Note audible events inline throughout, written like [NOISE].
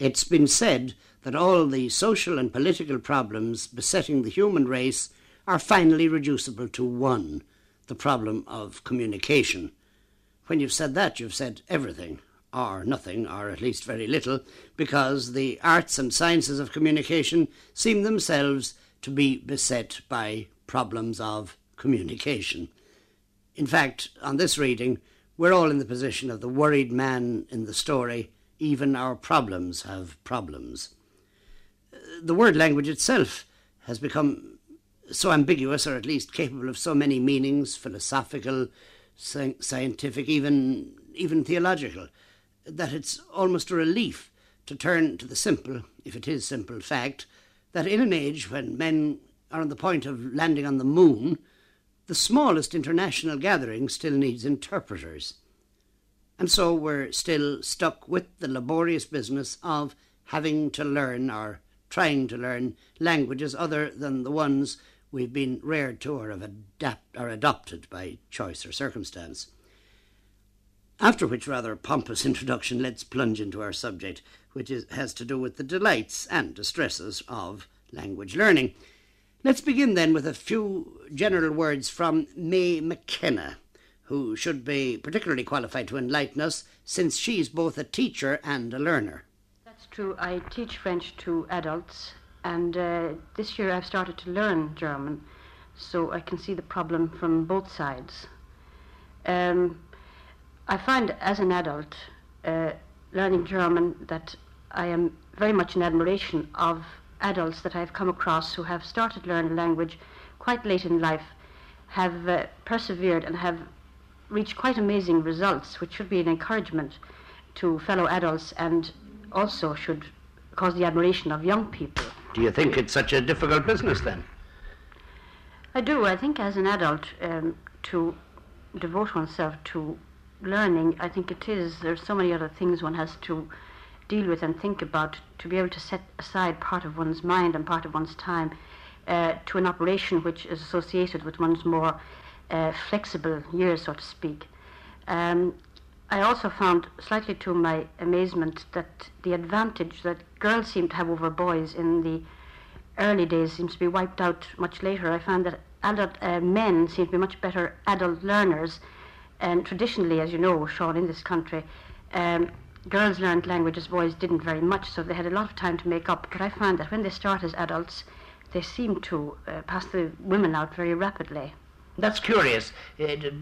It's been said that all the social and political problems besetting the human race are finally reducible to one the problem of communication. When you've said that, you've said everything, or nothing, or at least very little, because the arts and sciences of communication seem themselves to be beset by problems of communication. In fact, on this reading, we're all in the position of the worried man in the story. Even our problems have problems. The word language itself has become so ambiguous, or at least capable of so many meanings philosophical, scientific, even, even theological that it's almost a relief to turn to the simple, if it is simple, fact that in an age when men are on the point of landing on the moon, the smallest international gathering still needs interpreters. And so we're still stuck with the laborious business of having to learn or trying to learn languages other than the ones we've been reared to or have adapt, or adopted by choice or circumstance. After which rather pompous [LAUGHS] introduction, let's plunge into our subject, which is, has to do with the delights and distresses of language learning. Let's begin then with a few general words from May McKenna, who should be particularly qualified to enlighten us, since she's both a teacher and a learner. That's true. I teach French to adults, and uh, this year I've started to learn German, so I can see the problem from both sides. Um, I find as an adult uh, learning German that I am very much in admiration of adults that I've come across who have started learning a language quite late in life, have uh, persevered and have reached quite amazing results, which should be an encouragement to fellow adults and also should cause the admiration of young people. Do you think it's such a difficult business then? I do. I think as an adult, um, to devote oneself to learning, I think it is. There's so many other things one has to deal with and think about to be able to set aside part of one's mind and part of one's time uh, to an operation which is associated with one's more uh, flexible years, so to speak. Um, I also found, slightly to my amazement, that the advantage that girls seem to have over boys in the early days seems to be wiped out much later. I found that adult uh, men seem to be much better adult learners and traditionally, as you know, Sean, in this country, um, girls learned languages, boys didn't very much, so they had a lot of time to make up. But I found that when they start as adults, they seem to uh, pass the women out very rapidly. That's curious.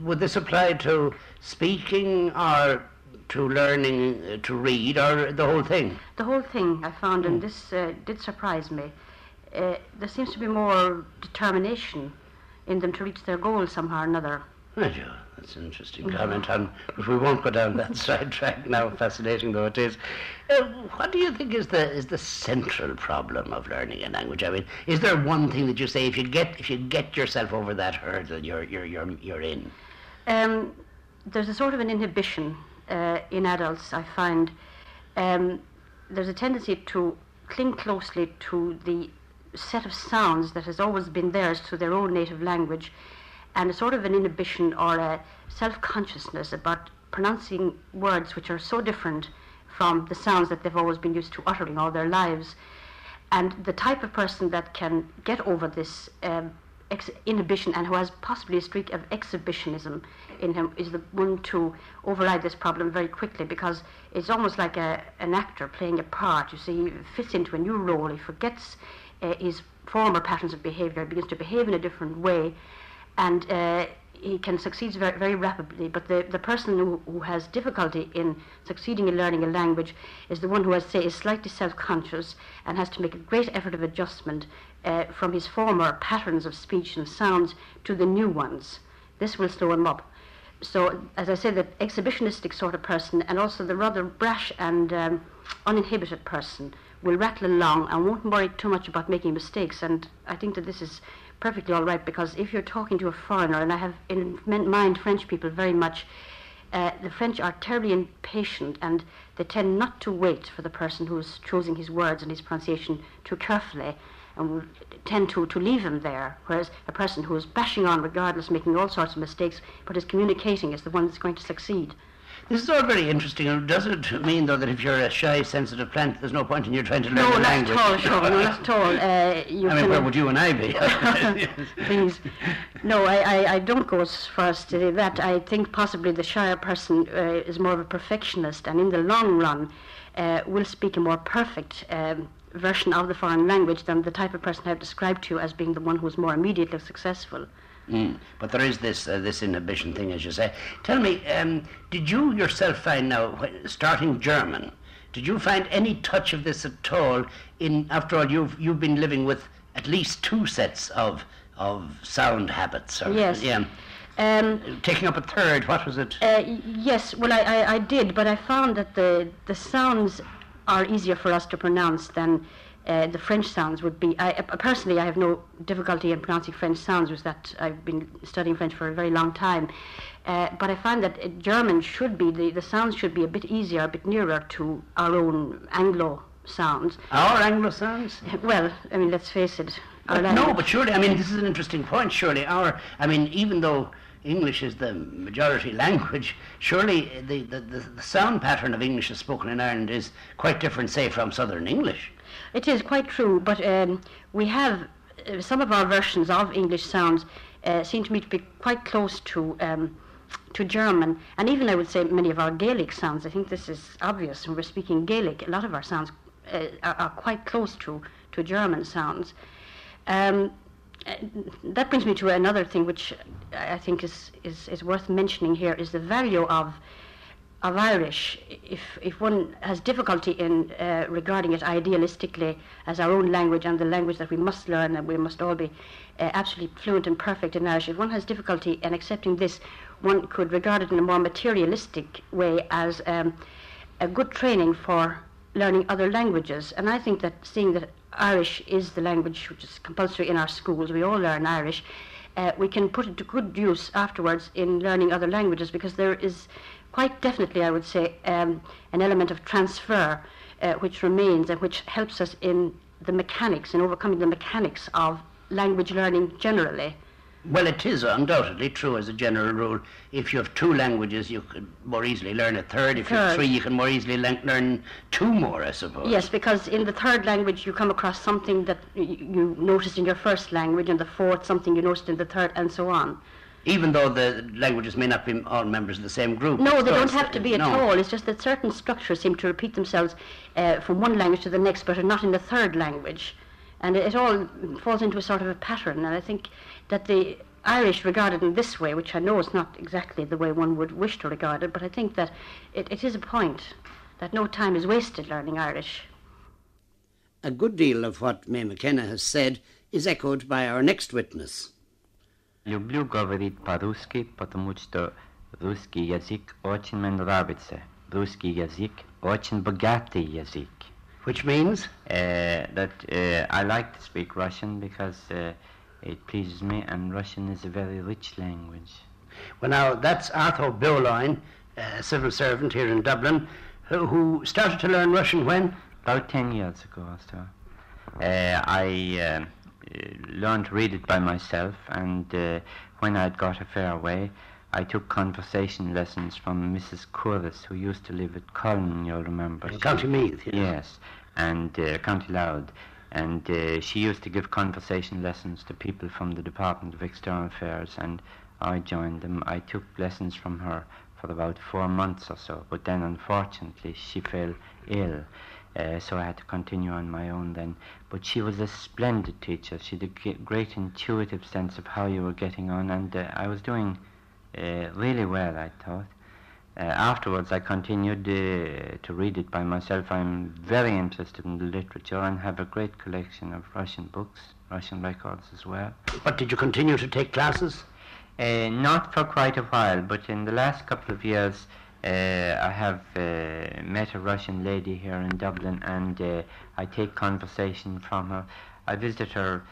Would this apply to speaking or to learning uh, to read or the whole thing? The whole thing I found, and hmm. this uh, did surprise me. Uh, there seems to be more determination in them to reach their goal somehow or another. Well, that's an interesting comment, and but we won't go down that [LAUGHS] sidetrack now. Fascinating though it is, uh, what do you think is the is the central problem of learning a language? I mean, is there one thing that you say if you get if you get yourself over that hurdle, you're you're you're you're in? Um, there's a sort of an inhibition uh, in adults. I find um, there's a tendency to cling closely to the set of sounds that has always been theirs to their own native language and a sort of an inhibition or a self consciousness about pronouncing words which are so different from the sounds that they've always been used to uttering all their lives. And the type of person that can get over this um, ex- inhibition and who has possibly a streak of exhibitionism in him is the one to override this problem very quickly because it's almost like a, an actor playing a part. You see, he fits into a new role, he forgets uh, his former patterns of behavior, he begins to behave in a different way and uh, he can succeed very, very rapidly. But the, the person who, who has difficulty in succeeding in learning a language is the one who, has say, is slightly self-conscious and has to make a great effort of adjustment uh, from his former patterns of speech and sounds to the new ones. This will slow him up. So, as I said, the exhibitionistic sort of person and also the rather brash and um, uninhibited person will rattle along and won't worry too much about making mistakes. And I think that this is perfectly all right because if you're talking to a foreigner, and I have in mind French people very much, uh, the French are terribly impatient and they tend not to wait for the person who's choosing his words and his pronunciation too carefully and tend to, to leave him there. Whereas a person who is bashing on regardless, making all sorts of mistakes, but is communicating is the one that's going to succeed. This is all very interesting. Does it mean, though, that if you're a shy, sensitive plant, there's no point in you trying to learn no, the not language? at all, Sean. No, not at all. [LAUGHS] Uh, you I mean, where would you and I be? [LAUGHS] [LAUGHS] Please. No, I, I, I don't go as far as to say that. I think possibly the shyer person uh, is more of a perfectionist and in the long run uh, will speak a more perfect um, version of the foreign language than the type of person I've described to you as being the one who's more immediately successful. Mm. But there is this uh, this inhibition thing, as you say. Tell me, um, did you yourself find now, starting German, did you find any touch of this at all? In after all, you've you've been living with at least two sets of of sound habits. Or, Yes. Yeah. Um, Taking up a third, what was it? Uh, yes, well, I, I, I did, but I found that the, the sounds are easier for us to pronounce than uh, the French sounds would be. I, uh, personally, I have no difficulty in pronouncing French sounds, with that I've been studying French for a very long time. Uh, but I find that uh, German should be, the, the sounds should be a bit easier, a bit nearer to our own Anglo sounds. Our Anglo sounds? Well, I mean, let's face it. But no, but surely, I mean, this is an interesting point. Surely, our, I mean, even though English is the majority language, surely the, the, the, the sound pattern of English as spoken in Ireland is quite different, say, from Southern English. It is quite true, but um, we have uh, some of our versions of English sounds uh, seem to me to be quite close to um, to German, and even I would say many of our Gaelic sounds. I think this is obvious when we're speaking Gaelic. A lot of our sounds uh, are, are quite close to to German sounds. Um, uh, that brings me to another thing, which I think is, is, is worth mentioning here, is the value of of Irish, if, if one has difficulty in uh, regarding it idealistically as our own language and the language that we must learn and we must all be uh, absolutely fluent and perfect in Irish, if one has difficulty in accepting this, one could regard it in a more materialistic way as um, a good training for learning other languages. And I think that seeing that Irish is the language which is compulsory in our schools, we all learn Irish, uh, we can put it to good use afterwards in learning other languages because there is quite definitely, I would say, um, an element of transfer uh, which remains and which helps us in the mechanics, in overcoming the mechanics of language learning generally. Well, it is undoubtedly true as a general rule. If you have two languages, you could more easily learn a third. If you have three, you can more easily le- learn two more, I suppose. Yes, because in the third language you come across something that y- you noticed in your first language, and the fourth something you noticed in the third, and so on. Even though the languages may not be all members of the same group. No, they don't have to be at no. all. It's just that certain structures seem to repeat themselves uh, from one language to the next, but are not in the third language. And it, it all falls into a sort of a pattern. And I think that the Irish regarded in this way, which I know is not exactly the way one would wish to regard it, but I think that it, it is a point that no time is wasted learning Irish. A good deal of what May McKenna has said is echoed by our next witness. Люблю говорить по-русски, потому что русский язык очень мне нравится. Русский язык очень богатый язык. Which means? Uh, that uh, I like to speak Russian because uh, it pleases me, and Russian is a very rich language. Well, now, that's Arthur Bowline, a civil servant here in Dublin, who, who started to learn Russian when? About 10 years ago or so. Uh, I uh, uh, learned to read it by myself, and uh, when I'd got a fair way, I took conversation lessons from Mrs. Couris, who used to live at Cullen, you'll remember. In County Meath, yes. Yes, and uh, County Louth. And uh, she used to give conversation lessons to people from the Department of External Affairs, and I joined them. I took lessons from her for about four months or so, but then unfortunately she fell ill. Uh, so I had to continue on my own then. But she was a splendid teacher. She had a great intuitive sense of how you were getting on, and uh, I was doing uh, really well, I thought. Uh, afterwards, I continued uh, to read it by myself. I'm very interested in the literature and have a great collection of Russian books, Russian records as well. But did you continue to take classes? Uh, not for quite a while, but in the last couple of years, I have uh, met a Russian lady here in Dublin, and uh, I take conversation from her. I visit her,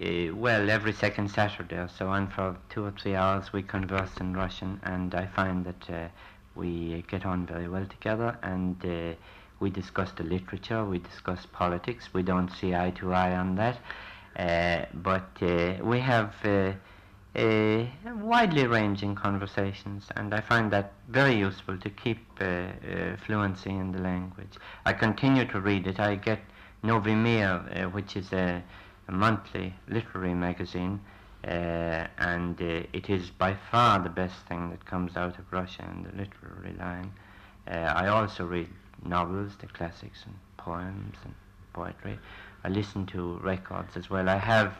uh, well, every second Saturday or so, and for two or three hours we converse in Russian, and I find that uh, we get on very well together, and uh, we discuss the literature, we discuss politics. We don't see eye to eye on that, uh, but uh, we have. Widely ranging conversations, and I find that very useful to keep uh, uh, fluency in the language. I continue to read it. I get Novy Mir, uh, which is a, a, monthly literary magazine, uh, and uh, it is by far the best thing that comes out of Russia in the literary line. I also read novels, the classics, and poems and poetry. I listen to records as well. I have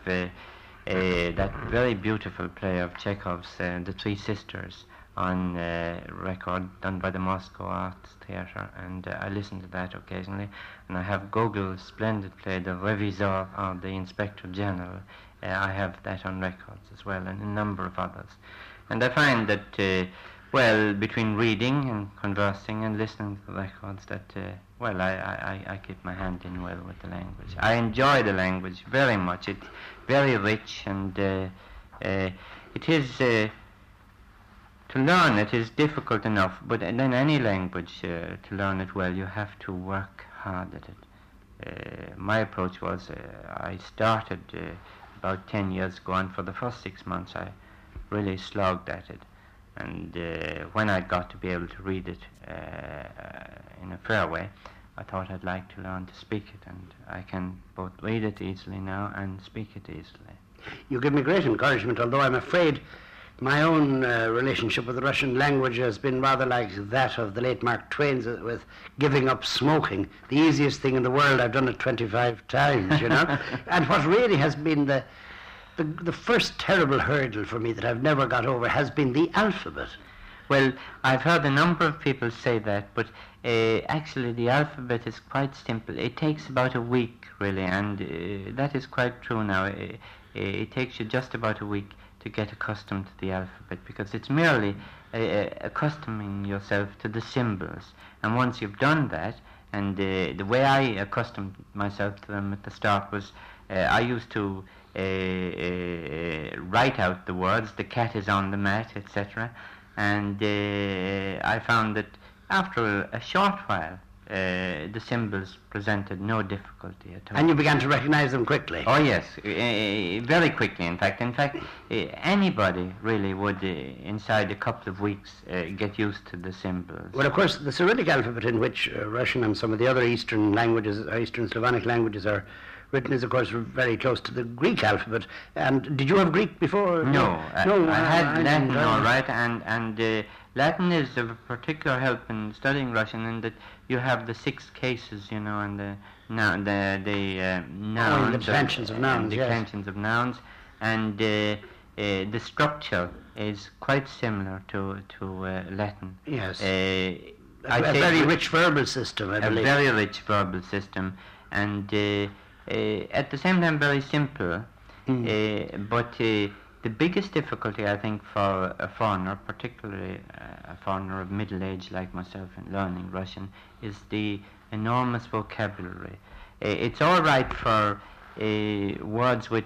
uh, that very beautiful play of Chekhov's uh, The Three Sisters on uh, record done by the Moscow Arts Theatre, and uh, I listen to that occasionally. And I have Gogol's splendid play, The Revisor or The Inspector General. Uh, I have that on records as well, and a number of others. And I find that, uh, well, between reading and conversing and listening to the records, that well, I, I, I keep my hand in well with the language. I enjoy the language very much. It's very rich and uh, uh, it is, uh, to learn it is difficult enough, but in any language, uh, to learn it well, you have to work hard at it. Uh, my approach was I started about 10 years ago, and for the first six months I really slogged at it. And when I got to be able to read it in a fair way, I thought I'd like to learn to speak it, and I can both read it easily now and speak it easily. You give me great encouragement, although I'm afraid my own uh, relationship with the Russian language has been rather like that of the late Mark Twain's uh, with giving up smoking. The easiest thing in the world, I've done it 25 times, you know. [LAUGHS] and what really has been the the, the first terrible hurdle for me that I've never got over has been the alphabet. Well, I've heard a number of people say that, but uh, actually the alphabet is quite simple. It takes about a week, really, and uh, that is quite true now. Uh, it takes you just about a week to get accustomed to the alphabet because it's merely uh, uh, accustoming yourself to the symbols. And once you've done that, and uh, the way I accustomed myself to them at the start was I used to uh, uh, write out the words, the cat is on the mat, etc. And uh, I found that after a short while, uh, the symbols presented no difficulty at all. And you began to recognize them quickly? Oh, yes, uh, very quickly, in fact. In fact, uh, anybody really would, inside a couple of weeks, get used to the symbols. Well, of course, the Cyrillic alphabet, in which Russian and some of the other Eastern languages, Eastern Slavonic languages, are written is, of course, very close to the Greek alphabet. And did you have Greek before? No, no, I, I had I Latin, all right, and and uh, Latin is of particular help in studying Russian in that you have the six cases, you know, and the now the the uh, nouns, oh, the declensions of nouns, the declensions of nouns, and uh, uh, the structure is quite similar to to uh, Latin. Yes. Uh, a, a very rich verbal system, I a believe. A very rich verbal system, and uh, uh, Eh, at the same time very simple, mm. but uh, the biggest difficulty I think for a foreigner, particularly a foreigner of middle age like myself in learning Russian, is the enormous vocabulary. it's all right for words with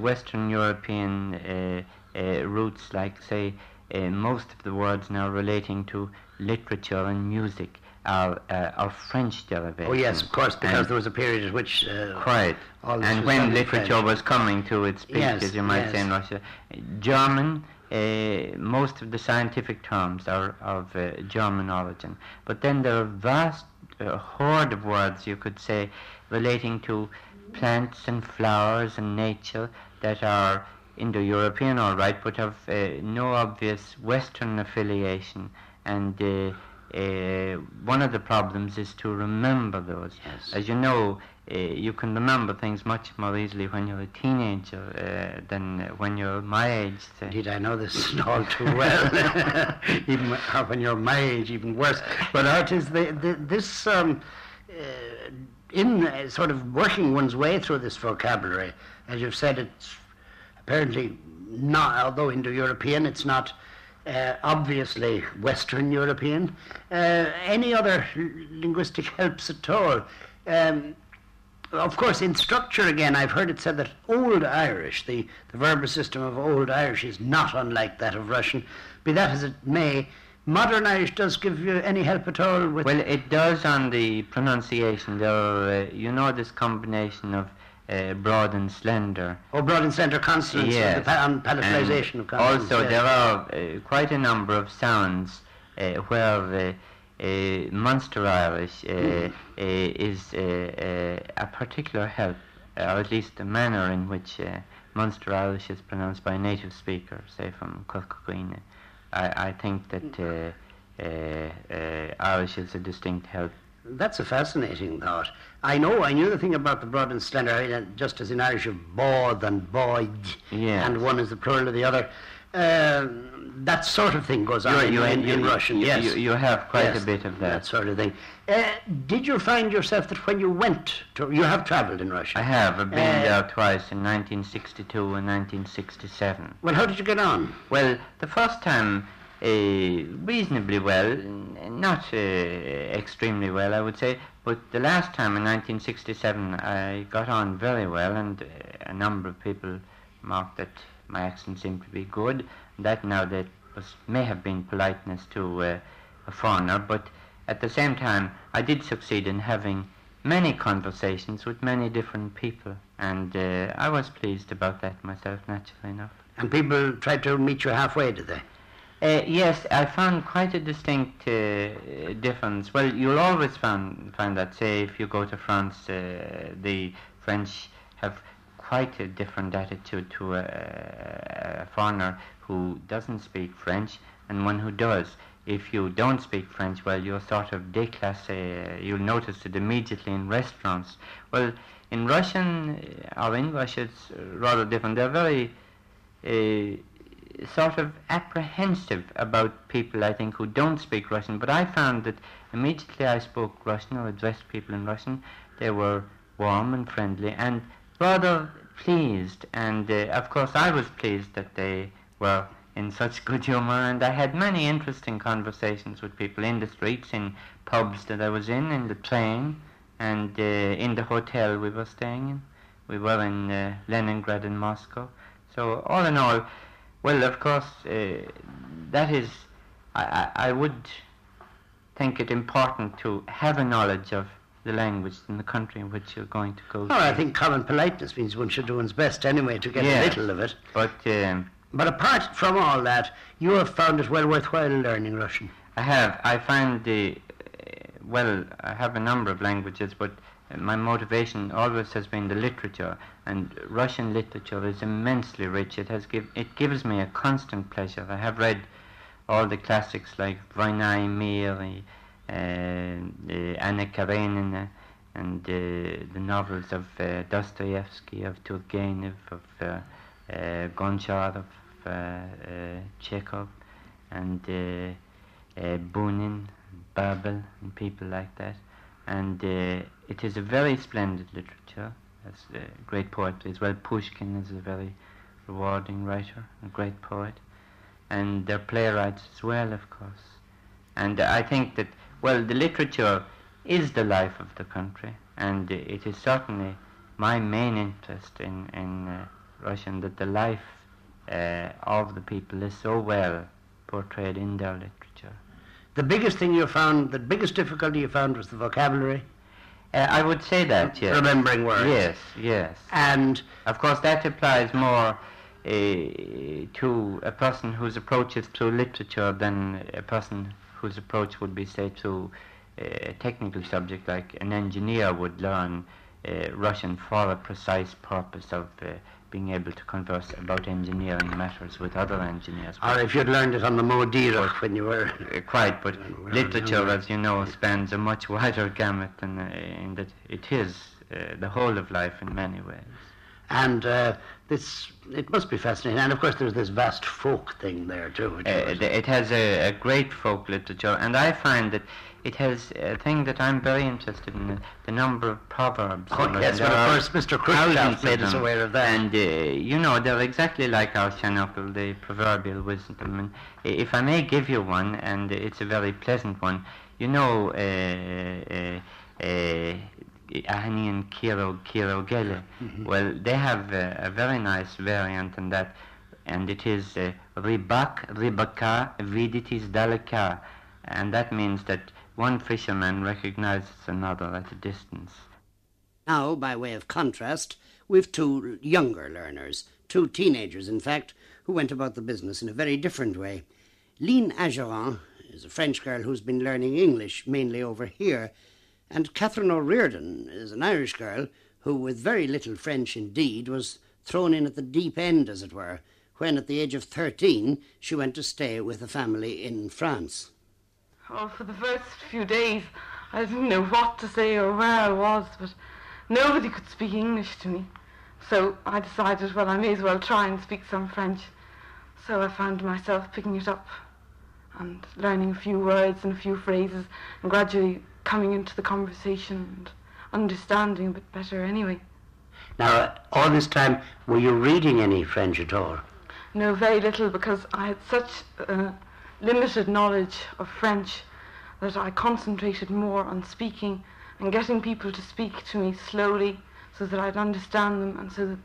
Western European roots, like say most of the words now relating to literature and music our, uh, our French derivation. Oh yes, of course, because and there was a period at which uh, quite, and when literature French. was coming to its peak, yes, as you might yes. say in Russia, German. Uh, most of the scientific terms are of uh, German origin, but then there are vast uh, horde of words, you could say, relating to plants and flowers and nature that are Indo-European, all right, but have uh, no obvious Western affiliation and uh, uh, one of the problems is to remember those. Yes. As you know, uh, you can remember things much more easily when you're a teenager uh, than when you're my age. Say. Indeed, I know this [LAUGHS] all too well. [LAUGHS] even [LAUGHS] when you're my age, even worse. But art is the, the this um, uh, in uh, sort of working one's way through this vocabulary. As you've said, it's apparently not, although Indo-European, it's not uh, obviously Western European. Uh, any other linguistic helps at all? Um, of course, in structure again, I've heard it said that Old Irish, the, the verbal system of Old Irish, is not unlike that of Russian. Be that as it may, modern Irish does give you any help at all. Well, it does on the pronunciation. There, are, uh, you know, this combination of uh, broad and slender. Oh, broad and slender consonants Yes. with the pa- and palatalization And of consonants. Also, yes. there are uh, quite a number of sounds uh, where uh, uh, Munster Irish uh, Hmm. uh, is uh, uh, a particular help, or at least the manner in which uh, Munster Irish is pronounced by a native speaker, say from Corca Dhuibhne. I, I think that uh, uh, uh, Irish is a distinct help. That's a fascinating thought. I know, I knew the thing about the broad and slender, uh, just as in Irish of bád and báid, Yes. and one is the plural of the other. Um that sort of thing goes on in, in, in Russian, you, yes. You, you have quite Yes, a bit of that. sort of thing. Uh, did you find yourself that when you went to, you have travelled in Russia? I have. I've been Uh, there twice in 1962 and 1967. Well, how did you get on? Well, the first time, uh, reasonably well, not uh, extremely well, I would say, but the last time in 1967 I got on very well, and uh, a number of people marked that my accent seemed to be good. That now that was may have been politeness to uh, a foreigner, but at the same time I did succeed in having many conversations with many different people, and uh, I was pleased about that myself, naturally enough. And people tried to meet you halfway, did they? Uh, yes, I found quite a distinct uh, difference. Well, you'll always find, find that, say, if you go to France, uh, the French have quite a different attitude to a, a foreigner who doesn't speak French and one who does. If you don't speak French, well, you're sort of déclassé. You'll notice it immediately in restaurants. Well, in Russian uh, or English, it's rather different. They're very uh, sort of apprehensive about people, I think, who don't speak Russian. But I found that immediately I spoke Russian or addressed people in Russian, they were warm and friendly and rather pleased. And uh, of course, I was pleased that they were in such [LAUGHS] good humor. And I had many interesting conversations with people in the streets, in pubs that I was in, in the train, and uh, in the hotel we were staying in. We were in uh, Leningrad and Moscow. So all in all, well, of course, uh, that is, I, I, I would think it important to have a knowledge of the language in the country in which you're going to go. Oh, I think common politeness means one should do one's best anyway to get Yes. a little of it. But um, But apart from all that, you have found it well worthwhile learning Russian. I have. I find the uh, well. I have a number of languages, but my motivation always has been the literature, and Russian literature is immensely rich. It has give it gives me a constant pleasure. I have read all the classics like Vojna Mir, uh, Anna Karenina, and uh, the novels of uh, Dostoevsky, of Turgenev, of uh, uh, Goncharov, uh, uh, Chekhov, and Bunin, Babel, and people like that. And uh, it is a very splendid literature. As a great poet as well. Pushkin is a very rewarding writer, a great poet. And they're playwrights as well, of course. And I think that, well, the literature is the life of the country, and it is certainly my main interest in, in uh, Russian that the life uh, of the people is so well portrayed in their literature. The biggest thing you found, the biggest difficulty you found was the vocabulary, Uh, I would say that, yes. remembering words. Yes, yes. And Of course, that applies more uh, to a person whose approach is to literature than a person whose approach would be, say, to a technical subject like an engineer would learn uh, Russian for a precise purpose of uh, being able to converse about engineering matters with other engineers. or if you'd learned it on the Modh Díreach when you were Uh, quite, but Well, literature, as you know, spans a much wider gamut than uh, in that it is uh, the whole of life in many ways. and uh, this it must be fascinating. And of course, there's this vast folk thing there too. Uh, it has a, a great folk literature, and I find that it has a thing that I'm very interested in: the, number of proverbs. Oh, yes, well, There of course, Mr. Khrushchev made us aware of that. And uh, you know, they're exactly like our seanfhocail, the proverbial wisdom. And if I may give you one, and it's a very pleasant one, you know, uh, uh, uh, Ahani and Kiro Kiro Gele. Mm-hmm. Well, they have uh, a very nice variant in that, and it is uh, Rybak rybaka vidit izdaleka, and that means that one fisherman recognizes another at a distance. Now, by way of contrast, we've two younger learners, two teenagers, in fact, who went about the business in a very different way. Line Ageron is a French girl who's been learning English mainly over here, and Catherine O'Riordan is an Irish girl who, with very little French indeed, was thrown in at the deep end, as it were, when at the age of 13 she went to stay with a family in France. Oh, for the first few days, I didn't know what to say or where I was, but nobody could speak English to me. So I decided, well, I may as well try and speak some French. So I found myself picking it up and learning a few words and a few phrases and gradually coming into the conversation and understanding a bit better anyway. Now, all this time, were you reading any French at all? No, very little because I had such uh, limited knowledge of French that I concentrated more on speaking and getting people to speak to me slowly so that I'd understand them and so that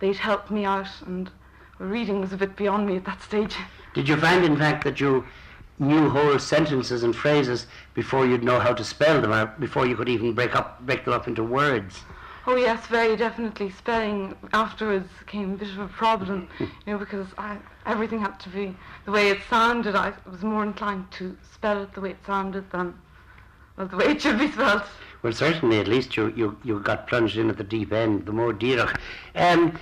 they'd help me out and reading was a bit beyond me at that stage. [LAUGHS] Did you find, in fact, that you knew whole sentences and phrases before you'd know how to spell them, or before you could even break up, break them up into words? Oh yes, very definitely. Spelling afterwards became a bit of a problem, [LAUGHS] you know, because I, everything had to be the way it sounded. I was more inclined to spell it the way it sounded than well, the way it should be spelled. Well, certainly, at least you, you, you got plunged in at the deep end, the Modh Díreach. Um,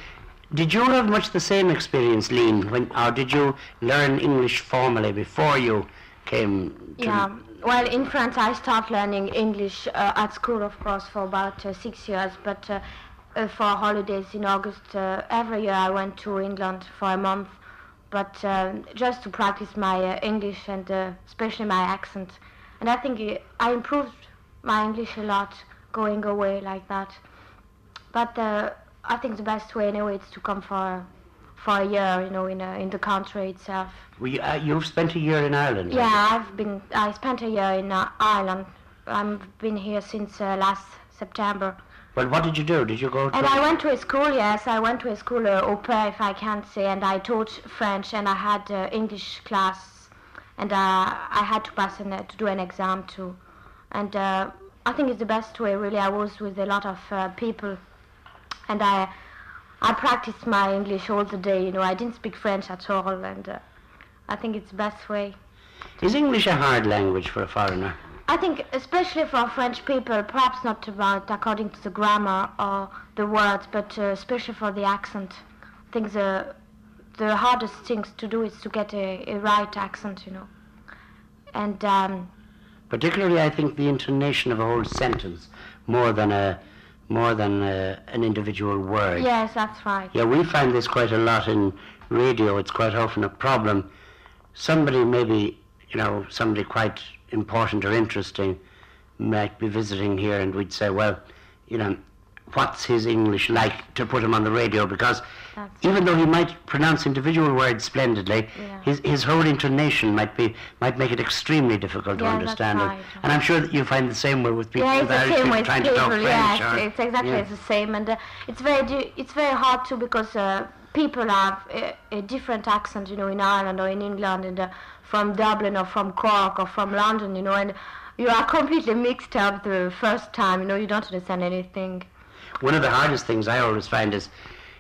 did you have much the same experience, Line, when, or did you learn English formally before you came to... Yeah, well, in France I started learning English uh, at school, of course, for about uh, six years, but uh, uh for holidays in August, uh, every year I went to England for a month, but um, just to practice my uh, English and especially my accent. And I think I improved my English a lot going away like that. But I think the best way anyway is to come for for a year, you know, in a, in the country itself. Well, you, uh, you've spent a year in Ireland. Yeah, I've been. I spent a year in uh, Ireland. I've been here since uh, last September. Well, what did you do? Did you go to? And I went to a school. Yes, I went to a school, uh, au pair, if I can say, and I taught French, and I had uh, English class, and uh, I had to pass an, uh, to do an exam too, and uh, I think it's the best way. Really, I was with a lot of uh, people and I I practiced my English all the day. You know, I didn't speak French at all, and uh, I think it's the best way. Is English a hard language for a foreigner? I think, especially for French people, perhaps not about according to the grammar or the words, but uh, especially for the accent. I think the the hardest things to do is to get a, a right accent, you know. And um, particularly, I think the intonation of a whole sentence more than a more than uh, an individual word. Yes, that's right. Yeah, we find this quite a lot in radio. It's quite often a problem. Somebody maybe, you know, somebody quite important or interesting might be visiting here, and we'd say, well, you know, what's his English like to put him on the radio because That's even though he might pronounce individual words splendidly, yeah. his, his whole intonation might be might make it extremely difficult yeah, to understand right. it. And I'm sure that you find the same way with people yeah, it's the same with trying people, to talk French. Yes, or, it's exactly yeah. the same, and uh, it's very it's very hard too because uh, people have a, a, different accent, you know, in Ireland or in England, and uh, from Dublin or from Cork or from London, you know, and you are completely mixed up the first time, you know, you don't understand anything. One of the hardest things I always find is,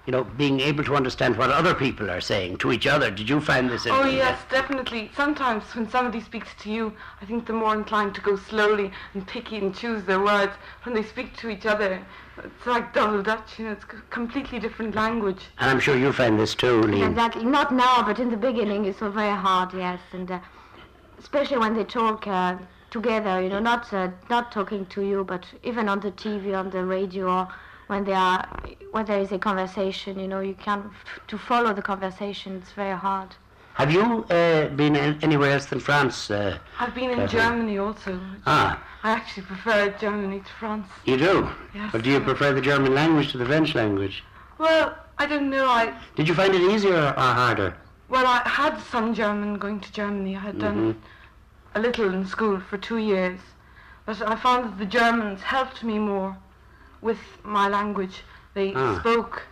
you know, being able to understand what other people are saying to each other. Did you find this? Oh yes, definitely. Sometimes when somebody speaks to you, I think they're more inclined to go slowly and picky and choose their words. When they speak to each other, it's like double Dutch. You know, it's a completely different language. And I'm sure you find this too, Line. Exactly. Not now, but in the beginning, it's so very hard. Yes, and uh, especially when they talk. Uh, together, you know, not uh, not talking to you, but even on the TV, on the radio, when there are when there is a conversation, you know, you can't to follow the conversation. It's very hard. Have you uh, been anywhere else than France? Uh, I've been in Germany also. Ah. I actually prefer Germany to France. You do? Yes. But do you prefer the German language to the French language? Well, I don't know. I did you find it easier or harder? Well, I had some German going to Germany. I had mm-hmm. done a little in school for two years, but I found that the Germans helped me more with my language. They ah. spoke,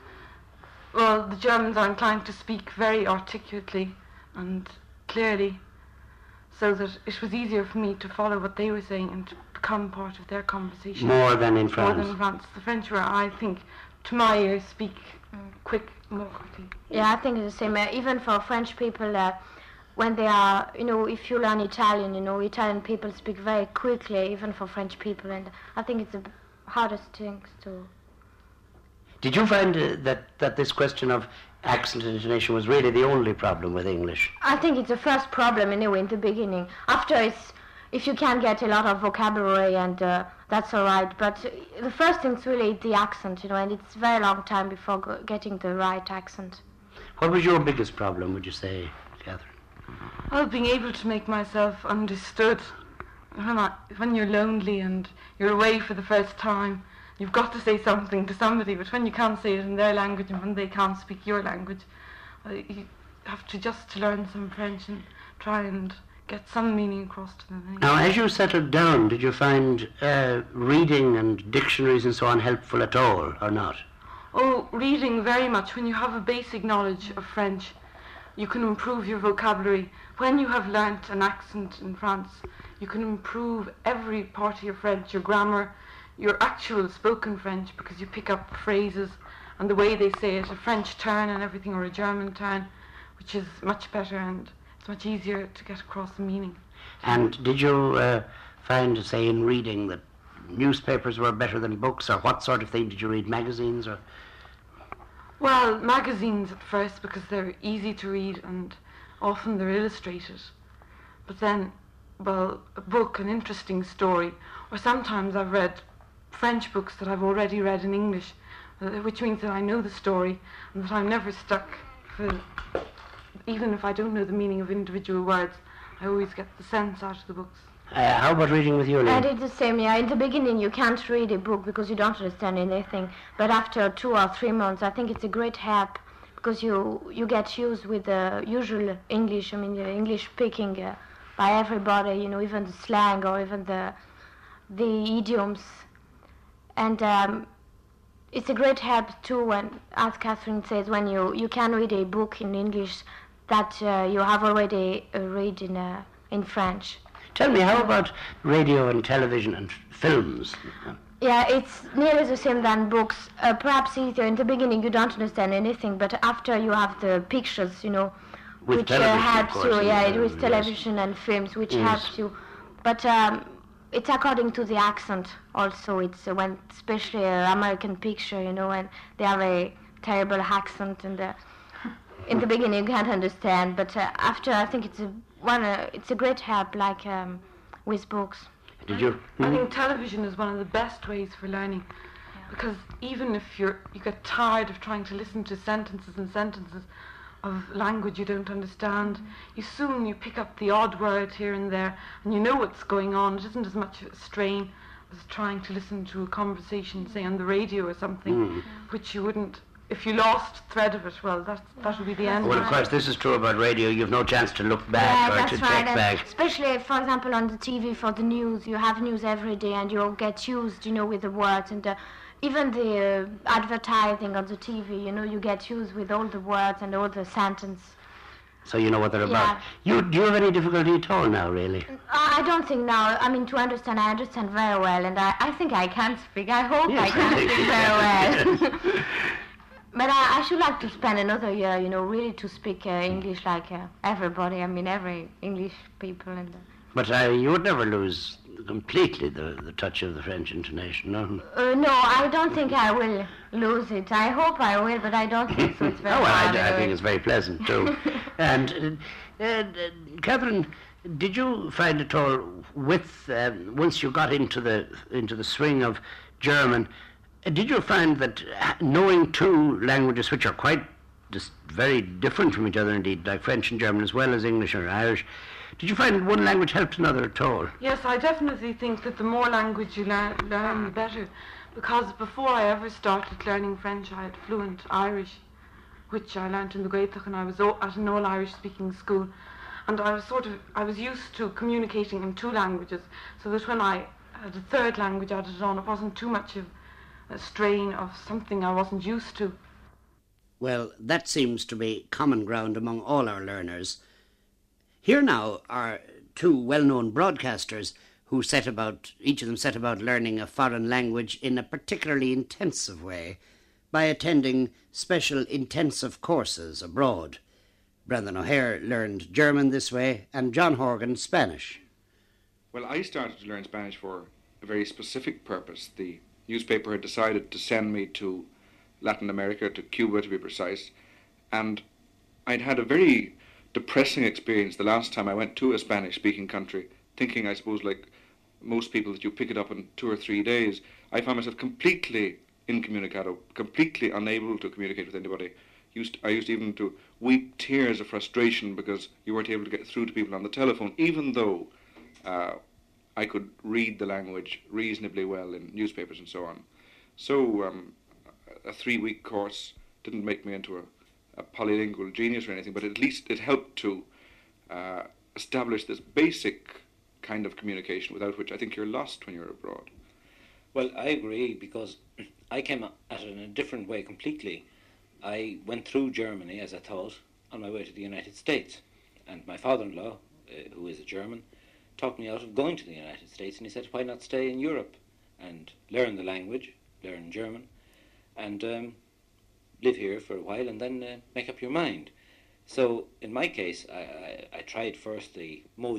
well, the Germans are inclined to speak very articulately and clearly, so that it was easier for me to follow what they were saying and to become part of their conversation. More than in France. More than in France. The French were, I think, to my ears, speak quick, more quickly. Yeah, I think it's the same. Uh, even for French people, uh, when they are, you know, if you learn Italian, you know, Italian people speak very quickly, even for French people, and I think it's the b- hardest things to. Did you find uh, that, that this question of accent and intonation was really the only problem with English? I think it's the first problem anyway in the beginning. After it's, if you can get a lot of vocabulary and uh, that's all right. But uh, the first thing's really the accent, you know, and it's very long time before go- getting the right accent. What was your biggest problem, would you say, Catherine? Well, being able to make myself understood. When, I, when you're lonely and you're away for the first time, you've got to say something to somebody, but when you can't say it in their language and when they can't speak your language, uh, you have to just to learn some French and try and get some meaning across to them. Now, as you settled down, did you find uh, reading and dictionaries and so on helpful at all, or not? Oh, reading very much. When you have a basic knowledge of French, you can improve your vocabulary. When you have learnt an accent in France, you can improve every part of your French, your grammar, your actual spoken French, because you pick up phrases and the way they say it, a French turn and everything, or a German turn, which is much better and it's much easier to get across the meaning. And did you uh, find, say, in reading that newspapers were better than books, or what sort of thing did you read? Magazines, or Well, magazines at first because they're easy to read and often they're illustrated. But then, well, a book, an interesting story, or sometimes I've read French books that I've already read in English, uh, which means that I know the story and that I'm never stuck for, even if I don't know the meaning of individual words, I always get the sense out of the books. uh, how about reading with you, I did the same, yeah. In the beginning, you can't read a book because you don't understand anything. But after two or three months, I think it's a great help because you you get used with the usual English. I mean, the English speaking uh, by everybody. You know, even the slang or even the the idioms, and um, it's a great help too. When, as Catherine says, when you you can read a book in English that uh, you have already uh, read in uh, in French. Tell me, how about radio and television and films? Yeah, it's nearly the same than books. Uh, perhaps easier in the beginning you don't understand anything, but after you have the pictures, you know, With which uh, television, of helps course, you. and, Yeah, with yes. television and films, which Yes. helps you. But um, it's according to the accent also. It's uh, when especially uh, American picture, you know, and they have a terrible accent, and uh, in the beginning you can't understand, but uh, after I think it's a one. Uh, it's a great help, like um, with books. Did you? I think television is one of the best ways for learning because even if you're you get tired of trying to listen to sentences and sentences of language you don't understand, you soon you pick up the odd word here and there and you know what's going on. It isn't as much of a strain as trying to listen to a conversation, say on the radio or something, which you wouldn't if you lost thread of it, well that that would be the end Well, of of course, this is true about radio. You've no chance to look back Yeah, or that's to right. check and back. Especially, for example, on the TV for the news, you have news every day, and you'll get used, you know, with the words and uh, even the uh, advertising on the TV. You know, you get used with all the words and all the sentence. So you know what they're about. You do you have any difficulty at all now, really? I I don't think now. I mean, to understand, I understand very well, and I, I think I can speak. I hope I [LAUGHS] Yes, can I think speak very can. well. [LAUGHS] but I, I should like to spend another year, you know, really to speak uh, English like uh, everybody. I mean, every English people and. Uh, But uh, you would never lose completely the, the touch of the French intonation, no? Uh, no, I don't think I will lose it. I hope I will, but I don't think so. It's [LAUGHS] very oh, well, I, I think it's very pleasant, too. [LAUGHS] and, uh, uh, Catherine, did you find at all, with um, once you got into the into the swing of German, uh, did you find that uh, knowing two languages which are quite just very different from each other, indeed, like French and German as well as English or Irish, did you find one language helped another at all? Yes, I definitely think that the more language you learn, learn the better. Because before I ever started learning French, I had fluent Irish, which I learnt in the Gaeltacht, and I was o- at an all-Irish speaking school. And I was sort of, I was used to communicating in two languages, so that when I had a third language added on, it wasn't too much of a strain of something I wasn't used to. Well, that seems to be common ground among all our learners. Here now are two well known broadcasters who set about, each of them set about learning a foreign language in a particularly intensive way by attending special intensive courses abroad. Brendan O'Hare learned German this way, and John Horgan Spanish. Well, I started to learn Spanish for a very specific purpose. The newspaper had decided to send me to Latin America, to Cuba to be precise, and I'd had a very depressing experience the last time I went to a Spanish speaking country, thinking, I suppose, like most people, that you pick it up in two or three days. I found myself completely incommunicado, completely unable to communicate with anybody. Used, I used even to weep tears of frustration because you weren't able to get through to people on the telephone, even though uh, I could read the language reasonably well in newspapers and so on. So um, a three-week course didn't make me into a, a, polylingual genius or anything, but at least it helped to uh, establish this basic kind of communication without which I think you're lost when you're abroad. Well, I agree because [CLEARS THROAT] I came at it in a different way completely. I went through Germany, as I thought, on my way to the United States. And my father-in-law, uh, who is a German, talked me out of going to the United States, and he said, "Why not stay in Europe and learn the language, learn German, and um, live here for a while, and then uh, make up your mind." So in my case, I, I, I tried first the Mo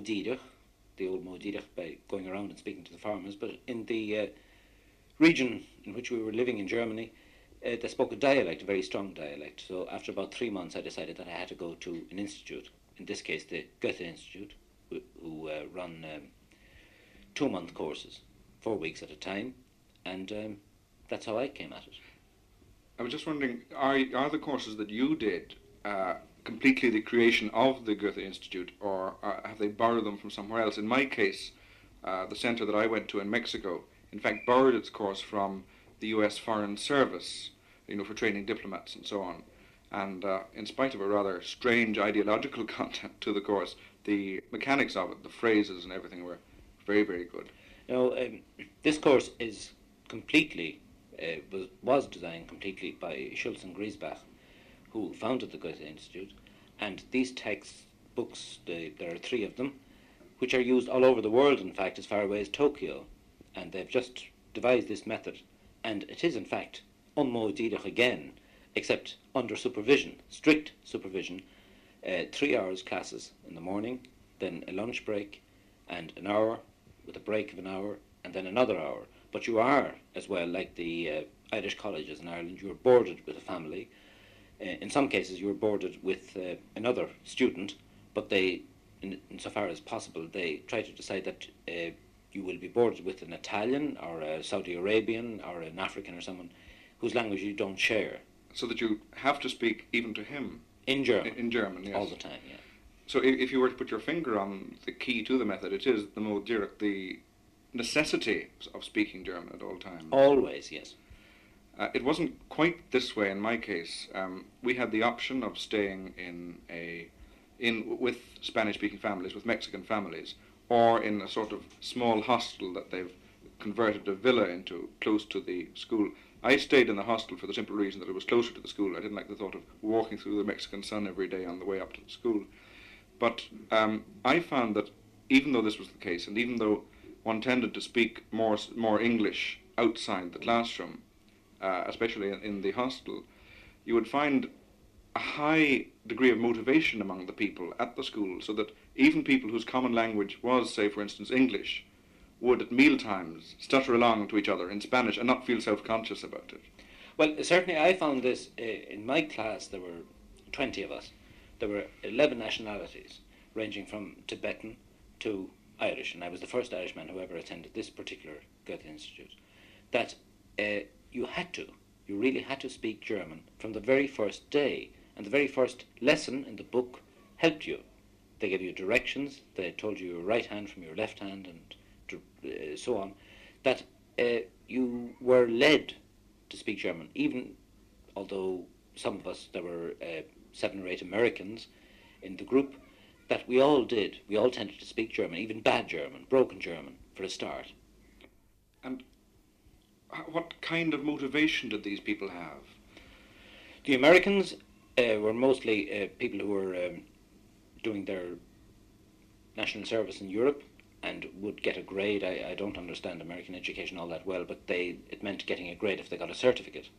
the old Mo by going around and speaking to the farmers, but in the uh, region in which we were living in Germany, uh, they spoke a dialect, a very strong dialect. So after about three months, I decided that I had to go to an institute. In this case, the Goethe Institute, who, who uh, run um, two-month courses, four weeks at a time, and um, that's how I came at it. I was just wondering, are are the courses that you did uh, completely the creation of the Goethe Institute, or uh, have they borrowed them from somewhere else? In my case, uh, the center that I went to in Mexico, in fact, borrowed its course from the U.S. Foreign Service, you know, for training diplomats and so on. And uh, in spite of a rather strange ideological [LAUGHS] content to the course, the mechanics of it, the phrases and everything were very, very good. You know, um, this course is completely, uh, was, was designed completely by Schulz and Griesbach, who founded the Goethe Institute. And these textbooks, the, there are three of them, which are used all over the world, in fact, as far away as Tokyo. And they've just devised this method and it is in fact an Modh Díreach again, except under supervision, strict supervision, uh, three hours classes in the morning, then a lunch break, and an hour with a break of an hour, and then another hour. But you are, as well, like the uh, Irish colleges in Ireland, you are boarded with a family. Uh, in some cases, you are boarded with uh, another student, but they, in, insofar as possible, they try to decide that uh, you will be boarded with an Italian or a Saudi Arabian or an African or someone whose language you don't share. So that you have to speak even to him in German. In, German, yes. All the time, yeah. So if, if you were to put your finger on the key to the method, it is the Modh Díreach, the necessity of speaking German at all times. Always, yes. Uh, it wasn't quite this way in my case. Um, we had the option of staying in a in with Spanish-speaking families, with Mexican families, or in a sort of small hostel that they've converted a villa into close to the school. I stayed in the hostel for the simple reason that it was closer to the school. I didn't like the thought of walking through the Mexican sun every day on the way up to the school. But um, I found that even though this was the case, and even though one tended to speak more more English outside the classroom, uh, especially in, the hostel, you would find a high degree of motivation among the people at the school, so that even people whose common language was, say, for instance, English, would at meal times stutter along to each other in Spanish and not feel self-conscious about it. Well, certainly I found this uh, in my class. There were 20 of us. There were 11 nationalities, ranging from Tibetan to Irish, and I was the first Irishman who ever attended this particular Goethe Institute. That uh, you had to, you really had to speak German from the very first day, and the very first lesson in the book helped you they gave you directions. They told you your right hand from your left hand, and uh, so on. That uh, you were led to speak German, even although some of us, there were uh, seven or eight Americans in the group, that we all did. We all tended to speak German, even bad German, broken German, for a start. And what kind of motivation did these people have? The Americans uh, were mostly uh, people who were um, doing their national service in Europe, and would get a grade. I, I don't understand American education all that well, but they it meant getting a grade if they got a certificate,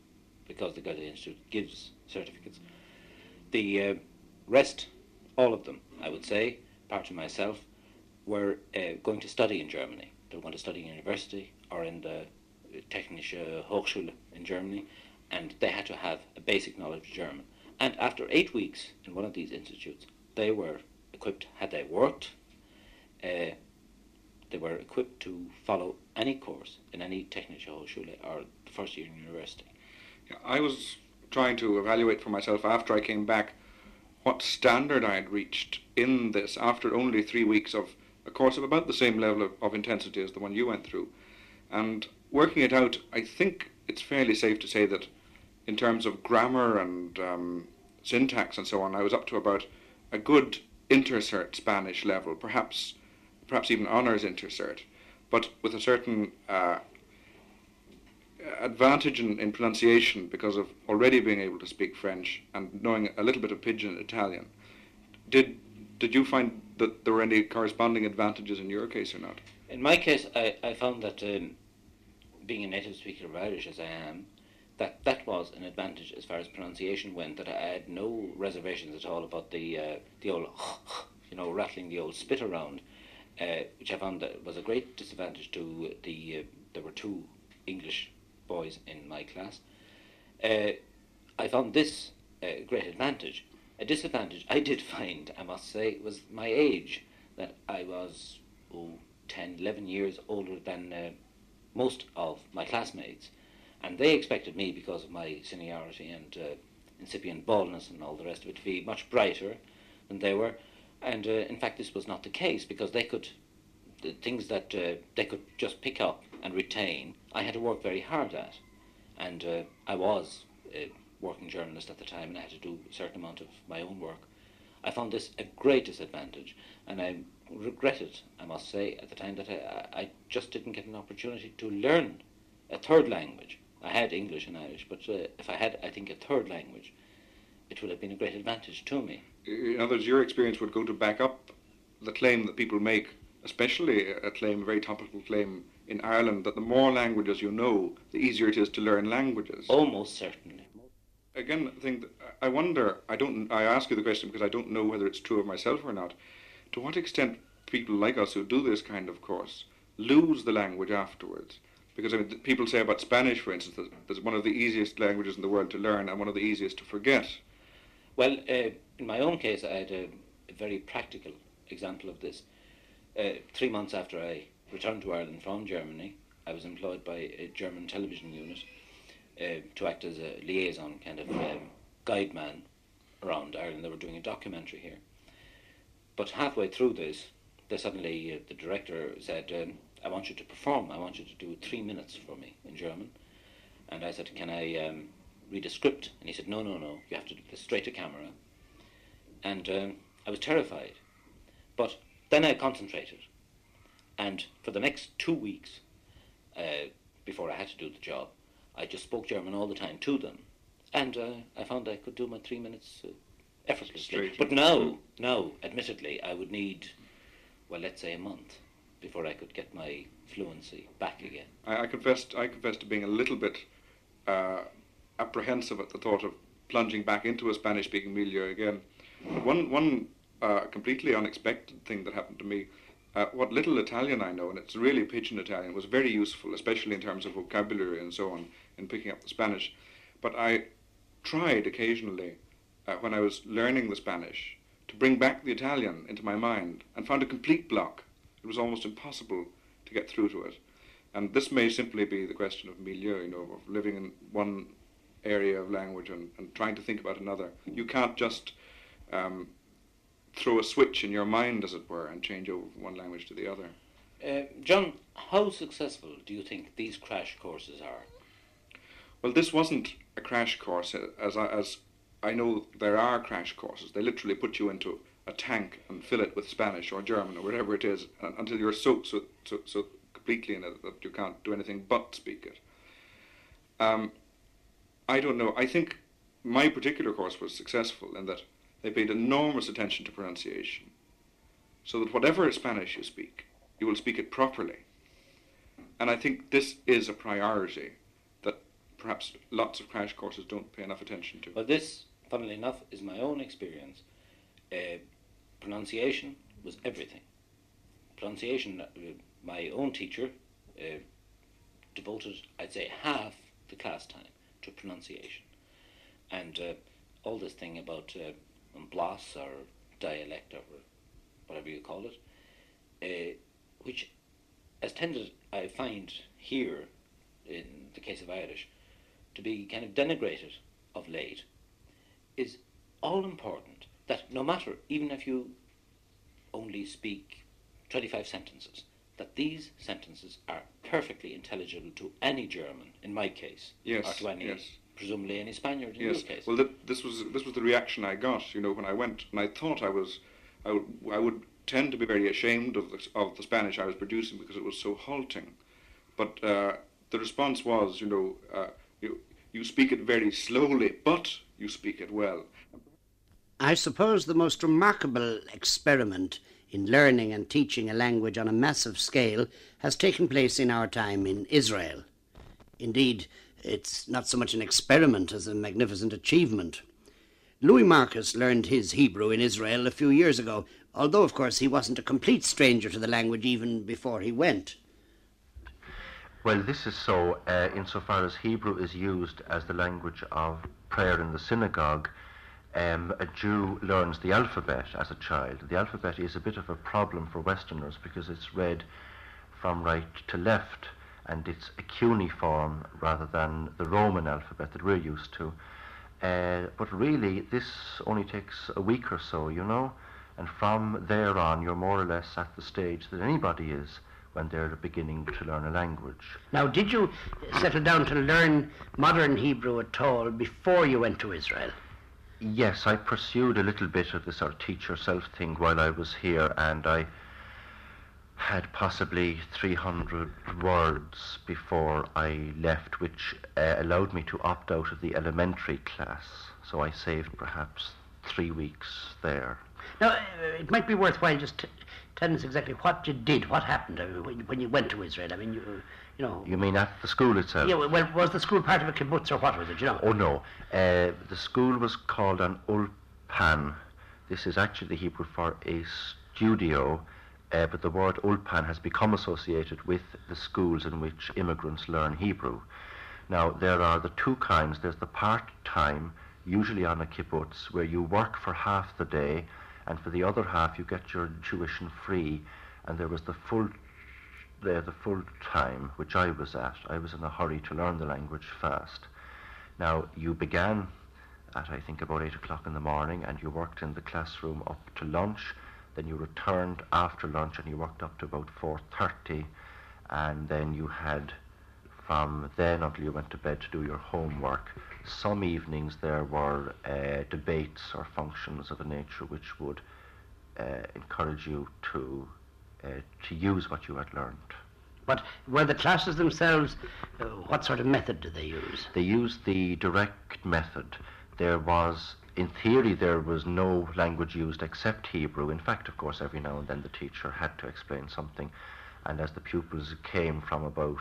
because the Goethe Institute gives certificates. The uh, rest, all of them, I would say, apart from myself, were uh, going to study in Germany. They were going to study in university or in the Technische Hochschule in Germany, and they had to have a basic knowledge of German. And after eight weeks in one of these institutes, they were equipped, had they worked, uh, they were equipped to follow any course in any Technische Hochschule or the first year in university. Yeah, I was trying to evaluate for myself after I came back what standard I had reached in this after only three weeks of a course of about the same level of, of intensity as the one you went through. And working it out, I think it's fairly safe to say that in terms of grammar and um, syntax and so on, I was up to about a good intercert Spanish level, perhaps perhaps even honours intercert, but with a certain uh, advantage in, in, pronunciation because of already being able to speak French and knowing a little bit of pidgin Italian. Did did you find that there were any corresponding advantages in your case or not? In my case, I, I found that um, being a native speaker of Irish as I am, that that was an advantage as far as pronunciation went. That I had no reservations at all about the uh, the old, [LAUGHS] you know, rattling the old spit around, uh, which I found that was a great disadvantage to the. Uh, there were two English boys in my class. Uh, I found this a great advantage. A disadvantage I did find, I must say, was my age. That I was oh, 10, 11 years older than uh, most of my classmates and they expected me, because of my seniority and uh, incipient baldness and all the rest of it, to be much brighter than they were. And uh, in fact, this was not the case because they could, the things that uh, they could just pick up and retain, I had to work very hard at. And uh, I was a working journalist at the time and I had to do a certain amount of my own work. I found this a great disadvantage and I regretted, I must say, at the time that I, I just didn't get an opportunity to learn a third language I had English and Irish, but uh, if I had, I think, a third language, it would have been a great advantage to me. In other words, your experience would go to back up the claim that people make, especially a claim, a very topical claim in Ireland, that the more languages you know, the easier it is to learn languages. Almost certainly. Again, I think I wonder. I don't. I ask you the question because I don't know whether it's true of myself or not. To what extent people like us who do this kind of course lose the language afterwards? Because I mean, people say about Spanish, for instance, that it's one of the easiest languages in the world to learn and one of the easiest to forget. Well, uh, in my own case, I had a, a very practical example of this. Uh, three months after I returned to Ireland from Germany, I was employed by a German television unit uh, to act as a liaison, kind of um, guide man around Ireland. They were doing a documentary here. But halfway through this, they suddenly, uh, the director said, um, I want you to perform. I want you to do three minutes for me in German. And I said, Can I um, read a script? And he said, No, no, no. You have to do this straight to camera. And um, I was terrified. But then I concentrated. And for the next two weeks, uh, before I had to do the job, I just spoke German all the time to them. And uh, I found I could do my three minutes uh, effortlessly. But now, now, admittedly, I would need, well, let's say a month before I could get my fluency back again. I, I confessed, I confessed to being a little bit uh, apprehensive at the thought of plunging back into a Spanish-speaking milieu again. One, one uh, completely unexpected thing that happened to me. Uh, what little Italian I know, and it's really pidgin Italian, was very useful, especially in terms of vocabulary and so on, in picking up the Spanish. But I tried occasionally, uh, when I was learning the Spanish, to bring back the Italian into my mind, and found a complete block it was almost impossible to get through to it. And this may simply be the question of milieu, you know, of living in one area of language and, and trying to think about another. You can't just um, throw a switch in your mind, as it were, and change over from one language to the other. Uh, John, how successful do you think these crash courses are? Well, this wasn't a crash course, as I, as I know there are crash courses. They literally put you into a tank and fill it with Spanish or German or whatever it is until you're soaked so, so, so completely in it that you can't do anything but speak it. Um, I don't know. I think my particular course was successful in that they paid enormous attention to pronunciation. So that whatever Spanish you speak, you will speak it properly. And I think this is a priority that perhaps lots of crash courses don't pay enough attention to. Well, this, funnily enough, is my own experience. Uh, pronunciation was everything. Pronunciation, uh, my own teacher uh, devoted, I'd say, half the class time to pronunciation. And uh, all this thing about uh, blas or dialect or whatever you call it, uh, which has tended, I find here, in the case of Irish, to be kind of denigrated of late, is all important that no matter, even if you only speak 25 sentences, that these sentences are perfectly intelligible to any German, in my case, Yes, or to any, yes. Presumably any Spaniard in Yes. your case. Well, th- this was this was the reaction I got. You know, when I went, and I thought I was, I would, I would tend to be very ashamed of the of the Spanish I was producing because it was so halting. But uh, the response was, you know, uh, you you speak it very slowly, but you speak it well. I suppose the most remarkable experiment in learning and teaching a language on a massive scale has taken place in our time in Israel. Indeed, it's not so much an experiment as a magnificent achievement. Louis Marcus learned his Hebrew in Israel a few years ago, although, of course, he wasn't a complete stranger to the language even before he went. Well, this is so uh, insofar as Hebrew is used as the language of prayer in the synagogue. Um, a Jew learns the alphabet as a child. The alphabet is a bit of a problem for Westerners because it's read from right to left and it's a cuneiform rather than the Roman alphabet that we're used to. Uh, but really, this only takes a week or so, you know, and from there on, you're more or less at the stage that anybody is when they're beginning to learn a language. Now, did you settle down to learn modern Hebrew at all before you went to Israel? Yes, I pursued a little bit of this our teach yourself thing while I was here, and I had possibly 300 words before I left, which uh, allowed me to opt out of the elementary class. So I saved perhaps three weeks there. Now, uh, it might be worthwhile just t- telling us exactly what you did, what happened uh, when, you- when you went to Israel. I mean, you, you know. You mean at the school itself? yeah, well, was the school part of a kibbutz or what was it, you know? Oh no, uh, the school was called an ulpan. This is actually the Hebrew for a studio, uh, but the word ulpan has become associated with the schools in which immigrants learn Hebrew. Now there are the two kinds. There's the part-time, usually on a kibbutz, where you work for half the day, and for the other half you get your tuition free. And there was the full there the full time which I was at. I was in a hurry to learn the language fast. Now you began at I think about eight o'clock in the morning and you worked in the classroom up to lunch. Then you returned after lunch and you worked up to about four thirty and then you had from then until you went to bed to do your homework. Some evenings there were uh, debates or functions of a nature which would uh, encourage you to uh, to use what you had learned. But were the classes themselves, uh, what sort of method did they use? They used the direct method. There was, in theory, there was no language used except Hebrew. In fact, of course, every now and then the teacher had to explain something. And as the pupils came from about,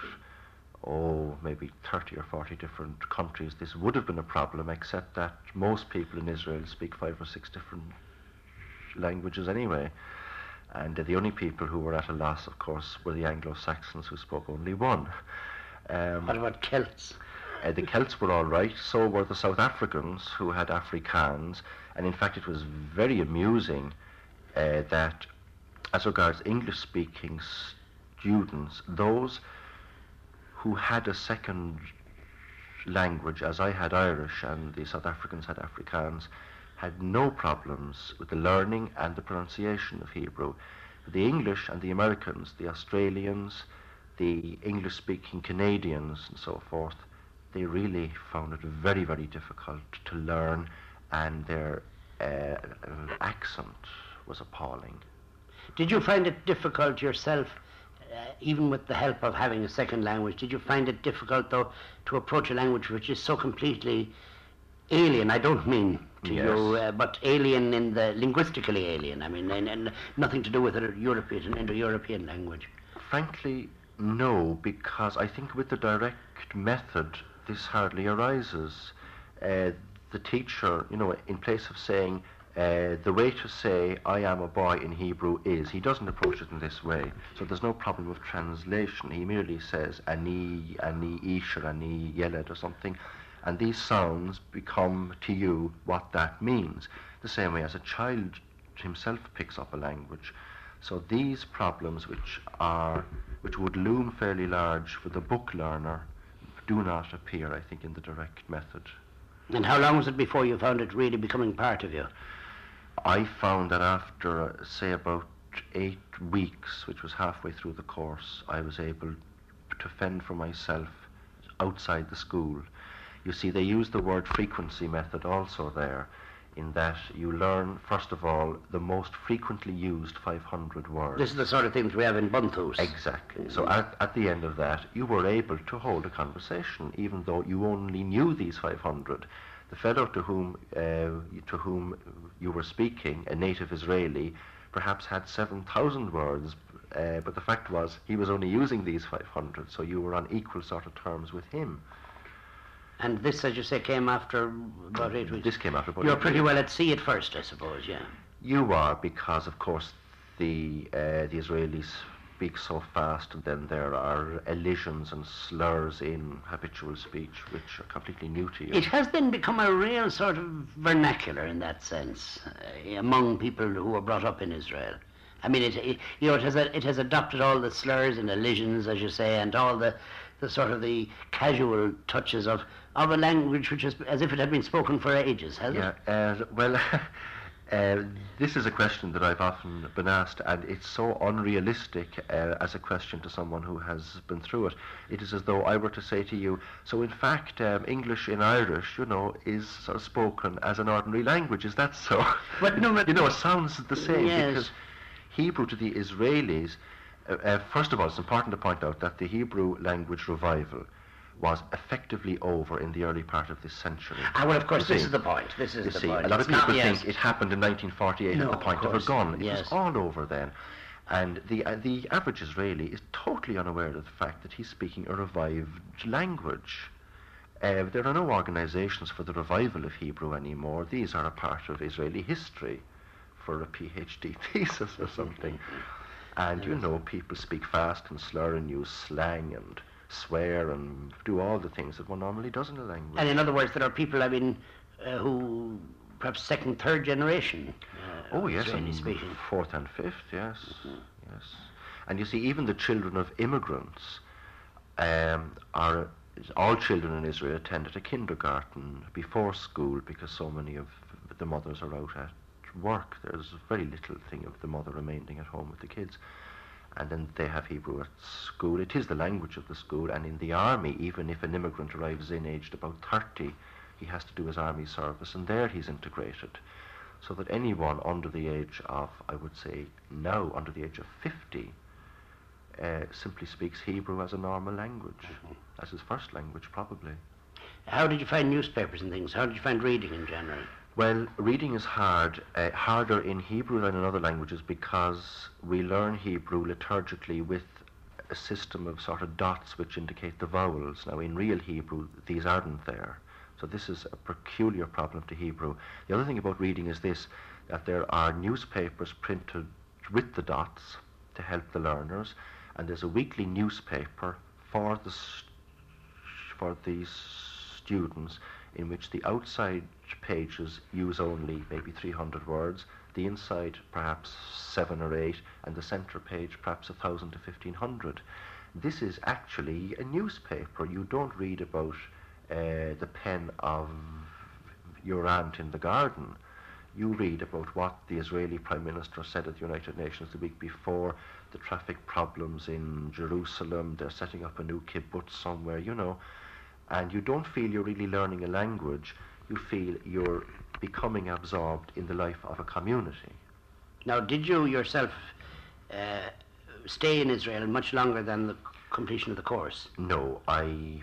oh, maybe 30 or 40 different countries, this would have been a problem, except that most people in Israel speak five or six different languages anyway. And uh, the only people who were at a loss, of course, were the Anglo-Saxons who spoke only one. Um, What about Celts? Uh, the Celts were all right, so were the South Africans who had Afrikaans, and in fact it was very amusing uh, that as regards English-speaking students, those who had a second language, as I had Irish and the South Africans had Afrikaans, had no problems with the learning and the pronunciation of Hebrew. The English and the Americans, the Australians, the English-speaking Canadians and so forth, they really found it very, very difficult to learn, and their uh, accent was appalling. Did you find it difficult yourself, uh, even with the help of having a second language? Did you find it difficult, though, to approach a language which is so completely alien? I don't mean to Yes. you, uh, but alien in the linguistically alien. I mean, and, and nothing to do with a European, Indo-European language. Frankly, no, because I think with the direct method, this hardly arises. Uh, the teacher, you know, in place of saying, uh, the way to say I am a boy in Hebrew is, he doesn't approach it in this way. So there's no problem of translation. He merely says ani, ani ish, or ani yeled, or something. And these sounds become to you what that means. The same way as a child himself picks up a language. So these problems, which are which would loom fairly large for the book learner, do not appear, I think, in the direct method. And how long was it before you found it really becoming part of you? I found that after, uh, say, about eight weeks, which was halfway through the course, I was able to fend for myself outside the school. You see, they use the word frequency method also there, in that you learn, first of all, the most frequently used 500 words. This is the sort of things we have in Buntús. Exactly. So at, at the end of that, you were able to hold a conversation, even though you only knew these 500. The fellow to whom uh, to whom you were speaking, a native Israeli, perhaps had 7,000 words, uh, but the fact was he was only using these 500, so you were on equal sort of terms with him. And this, as you say, came after about eight weeks. This came after about You're eight pretty weeks. well at sea at first, I suppose, yeah. You are because, of course, the uh, the Israelis speak so fast, and then there are elisions and slurs in habitual speech which are completely new to you. It has then become a real sort of vernacular in that sense uh, among people who were brought up in Israel. I mean, it, it you know it has a, it has adopted all the slurs and elisions, as you say, and all the the sort of the casual touches of of a language which is as if it had been spoken for ages, has yeah, it? uh, well, [LAUGHS] uh, this is a question that I've often been asked, and it's so unrealistic uh, as a question to someone who has been through it. It is as though I were to say to you, so in fact, um, English in Irish, you know, is sort of spoken as an ordinary language. Is that so? [LAUGHS] But no, but- you know, it sounds the same Yes. because Hebrew to the Israelis. Uh, uh, first of all, it's important to point out that the Hebrew language revival was effectively over in the early part of this century. Ah, well, of course, this is the point. This is You the see, point. a lot of It's not- people yes. think it happened in 1948 No, at the of point of, a course, gun. It yes. was all over then. And the, uh, the average Israeli is totally unaware of the fact that he's speaking a revived language. Uh, there are no organizations for the revival of Hebrew anymore. These are a part of Israeli history for a PhD [LAUGHS] thesis or something. And you know, people speak fast and slur and use slang and swear and do all the things that one normally does in a language. And in other words, there are people, I mean, uh, who perhaps second, third generation. Uh, Oh yes, and speaking. fourth and fifth, yes, yes. And you see, even the children of immigrants um, are all children in Israel attended a kindergarten before school because so many of the mothers are out at work. There's very little thing of the mother remaining at home with the kids. And then they have Hebrew at school. It is the language of the school. And in the army, even if an immigrant arrives in aged about 30, he has to do his army service, and there he's integrated so that anyone under the age of, I would say now, under the age of 50, uh, simply speaks Hebrew as a normal language, as his first language, probably. How did you find newspapers and things? How did you find reading in general? Well, reading is hard, uh, harder in Hebrew than in other languages because we learn Hebrew liturgically with a system of sort of dots which indicate the vowels. Now, in real Hebrew, these aren't there. So this is a peculiar problem to Hebrew. The other thing about reading is this, that there are newspapers printed with the dots to help the learners, and there's a weekly newspaper for the s- for the students in which the outside pages use only maybe 300 words, the inside perhaps seven or eight, and the center page perhaps a thousand to 1500. This is actually a newspaper. You don't read about uh, the pen of your aunt in the garden. You read about what the Israeli Prime Minister said at the United Nations the week before, the traffic problems in Jerusalem, they're setting up a new kibbutz somewhere, you know. And you don't feel you're really learning a language, you feel you're becoming absorbed in the life of a community. Now, did you yourself uh, stay in Israel much longer than the completion of the course? No, I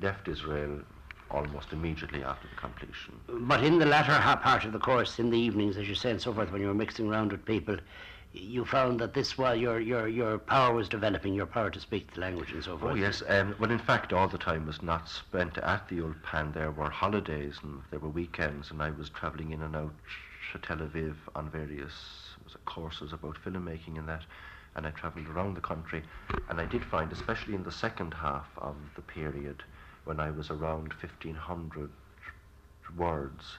left Israel almost immediately after the completion. But in the latter half part of the course, in the evenings, as you say, and so forth, when you were mixing around with people, you found that this while your your your power was developing, your power to speak the language and so forth. Oh yes, um, well in fact all the time was not spent at the old Ulpan. There were holidays and there were weekends, and I was travelling in and out to Tel Aviv on various courses about filmmaking and that, and I travelled around the country, and I did find, especially in the second half of the period, when I was around fifteen hundred words,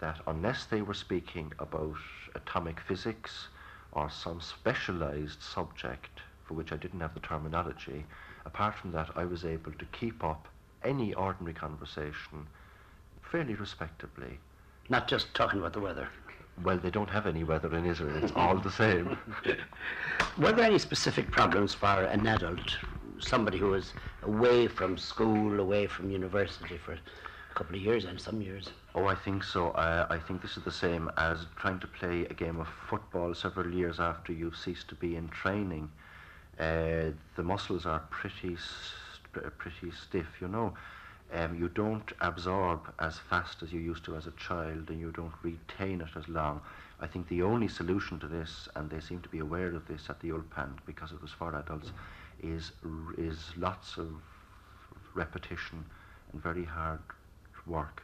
that unless they were speaking about atomic physics or some specialized subject for which I didn't have the terminology. Apart from that, I was able to keep up any ordinary conversation fairly respectably. Not just talking about the weather. Well, they don't have any weather in Israel. It's all the same. [LAUGHS] Were there any specific problems for an adult, somebody who was away from school, away from university for couple of years and some years? Oh, I think so. I think this is the same as trying to play a game of football several years after you've ceased to be in training. Uh, the muscles are pretty, st- pretty stiff, you know. Um, you don't absorb as fast as you used to as a child, and you don't retain it as long. I think the only solution to this, and they seem to be aware of this at the Ulpan because it was for adults, is is lots of repetition and very hard work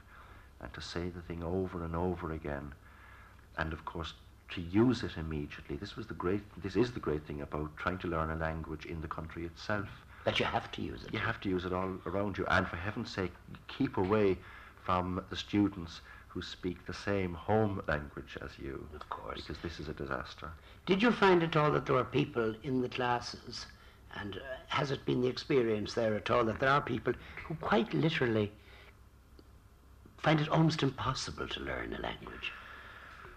and to say the thing over and over again, and of course to use it immediately. This was the great. This is the great thing about trying to learn a language in the country itself. That you have to use it. You have to use it all around you, and for heaven's sake, keep away from the students who speak the same home language as you. Of course. Because this is a disaster. Did you find at all that there were people in the classes, and uh, has it been the experience there at all that there are people who quite literally find it almost impossible to learn a language?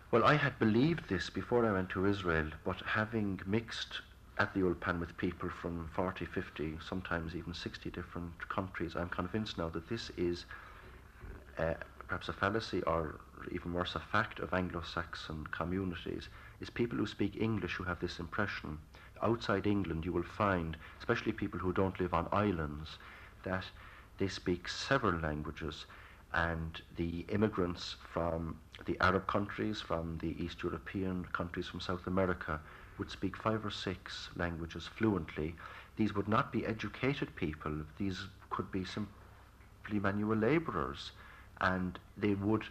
Well, I had believed this before I went to Israel, but having mixed at the Ulpan with people from 40, 50, sometimes even 60 different countries, I'm convinced now that this is uh, perhaps a fallacy or even worse, a fact of Anglo-Saxon communities, is people who speak English who have this impression. Outside England, you will find, especially people who don't live on islands, that they speak several languages and the immigrants from the Arab countries, from the East European countries, from South America, would speak five or six languages fluently. These would not be educated people. These could be simply manual labourers, and they would.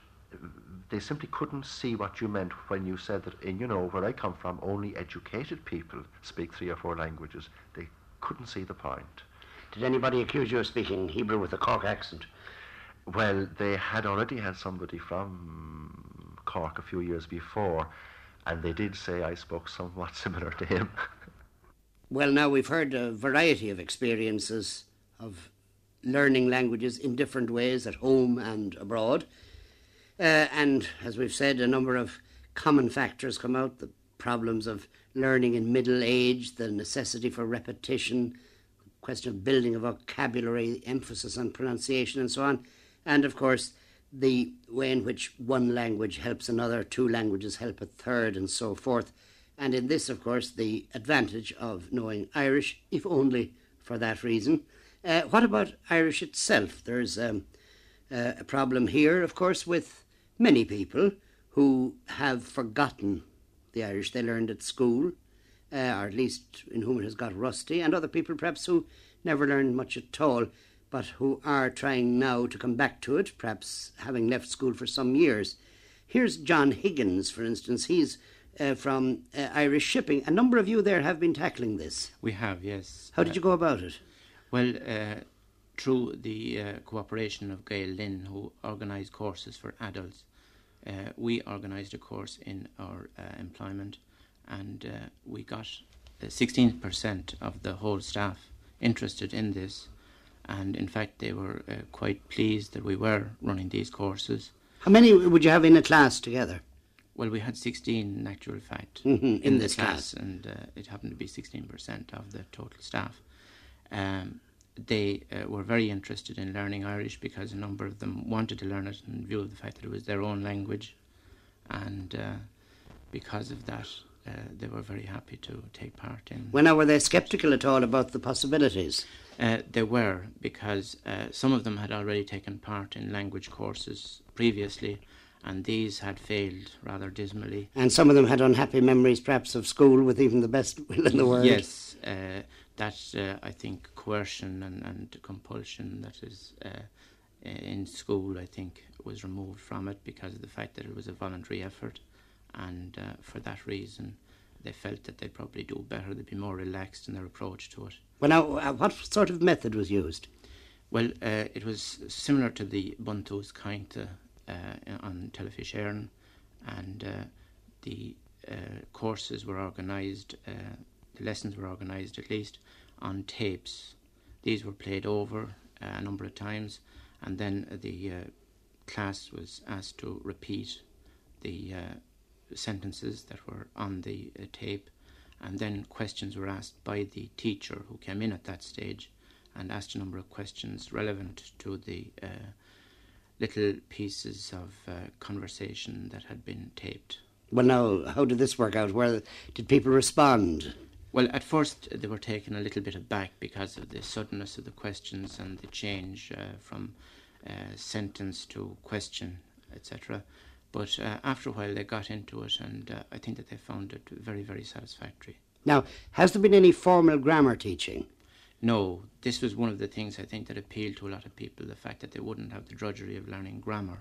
They simply couldn't see what you meant when you said that, in you know, where I come from, only educated people speak three or four languages. They couldn't see the point. Did anybody accuse you of speaking Hebrew with a Cork accent? Well, they had already had somebody from Cork a few years before, and they did say I spoke somewhat [LAUGHS] similar to him. well, now we've heard a variety of experiences of learning languages in different ways at home and abroad. Uh, and as we've said, a number of common factors come out the problems of learning in middle age, the necessity for repetition, the question of building a vocabulary, emphasis on pronunciation, and so on and of course the way in which one language helps another, two languages help a third, and so forth. And in this, of course, the advantage of knowing Irish, if only for that reason. Uh, what about Irish itself? There's um, uh, a problem here, of course, with many people who have forgotten the Irish they learned at school, uh, or at least in whom it has got rusty, and other people perhaps who never learned much at all but who are trying now to come back to it, perhaps having left school for some years. Here's John Higgins, for instance. He's uh, from uh, Irish Shipping. A number of you there have been tackling this. We have, yes. How did you go about it? Well, uh, through the uh, cooperation of Gael Linn, who organised courses for adults. Uh, we organised a course in our uh, employment, and we got 16% of the whole staff interested in this and in fact they were uh, quite pleased that we were running these courses. How many would you have in a class together? Well, we had 16 in actual fact mm-hmm, in, in this class, class. and uh, it happened to be 16% of the total staff. Um, they uh, were very interested in learning Irish because a number of them wanted to learn it in view of the fact that it was their own language, and uh, because of that, uh, they were very happy to take part in. When were they sceptical at all about the possibilities? Uh, they were, because uh, some of them had already taken part in language courses previously, and these had failed rather dismally. And some of them had unhappy memories, perhaps, of school with even the best will in the world. Yes, uh, that uh, I think coercion and, and compulsion that is uh, in school, I think, was removed from it because of the fact that it was a voluntary effort, and uh, for that reason, they felt that they'd probably do better, they'd be more relaxed in their approach to it. Well, now, uh, what sort of method was used? Well, uh, it was similar to the Buntús Cainte uh, on Telefís Éireann, and uh, the uh, courses were organised, uh, the lessons were organised at least, on tapes. These were played over a number of times, and then the class was asked to repeat the sentences that were on the uh, tape, and then questions were asked by the teacher who came in at that stage and asked a number of questions relevant to the uh, little pieces of uh, conversation that had been taped. Well, now, how did this work out? Where did people respond? Well, at first they were taken a little bit aback because of the suddenness of the questions and the change uh, from uh, sentence to question, etc. But uh, after a while, they got into it, and uh, I think that they found it very, very satisfactory. Now, has there been any formal grammar teaching? No, this was one of the things I think that appealed to a lot of people the fact that they wouldn't have the drudgery of learning grammar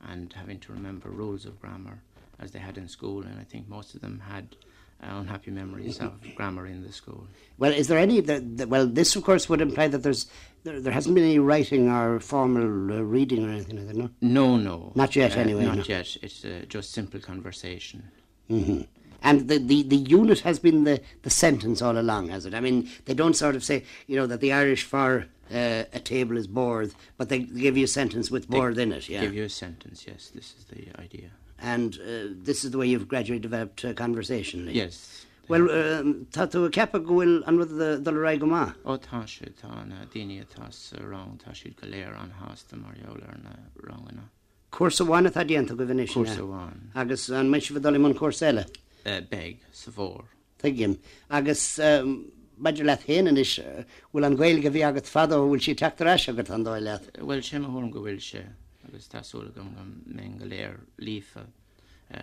and having to remember rules of grammar as they had in school, and I think most of them had unhappy memories of grammar in the school. Well, is there any? The, the, well, this of course would imply that there's there, there hasn't been any writing or formal uh, reading or anything like that. No, no, no, not yet. Uh, anyway, not no. yet. It's uh, just simple conversation. Mm-hmm. And the, the, the unit has been the, the sentence all along, has it? I mean, they don't sort of say, you know, that the Irish for uh, a table is board, but they give you a sentence with board in it. Yeah, give you a sentence. Yes, this is the idea. And uh, this is the way you've gradually developed uh, conversationally. Yes. Well, tá tú cepa gohfuil an rud do ra go má? ó tá si tá na daine tá rang tá siad go léir an háasta marheolar na rangna. Cuasa bháinna tá déanta go bhine Cuasaháin. agus an meisi bh dolim an cuasaile? Beg sa bhór. Tuigim agus beidir le héanaan is bhfuil an ghil go bhí agat fada bhfuil si teachtar agat an dóile. Well sé a thum go bhfuil se agus tásúla go me go léir lífa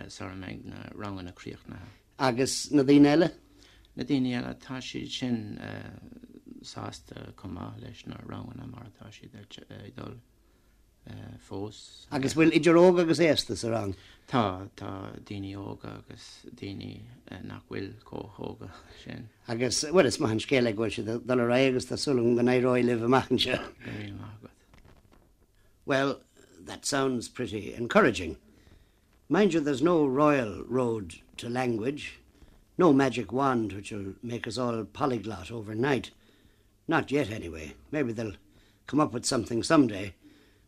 sa meid na rangan naríochtna. agus na dtíine eile? Na daine eile tá si sin sásta comá leis na ranganna martá si dul fós. Agus bhfuil idiróga agus éasta sa rang? Tá tá daine óga agus daine nachhfuil cóthóga sin. Agus bhfuil is mahan scéile ghil si dal ra agus tásúla go éróid le bhachchan se. Well, that sounds pretty encouraging. Mind you, there's no royal road to language, no magic wand which will make us all polyglot overnight. Not yet, anyway. Maybe they'll come up with something someday.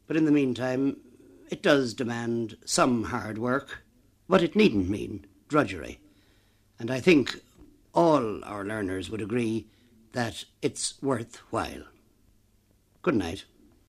But in the meantime, it does demand some hard work, but it needn't mean drudgery. And I think all our learners would agree that it's worthwhile. Good night.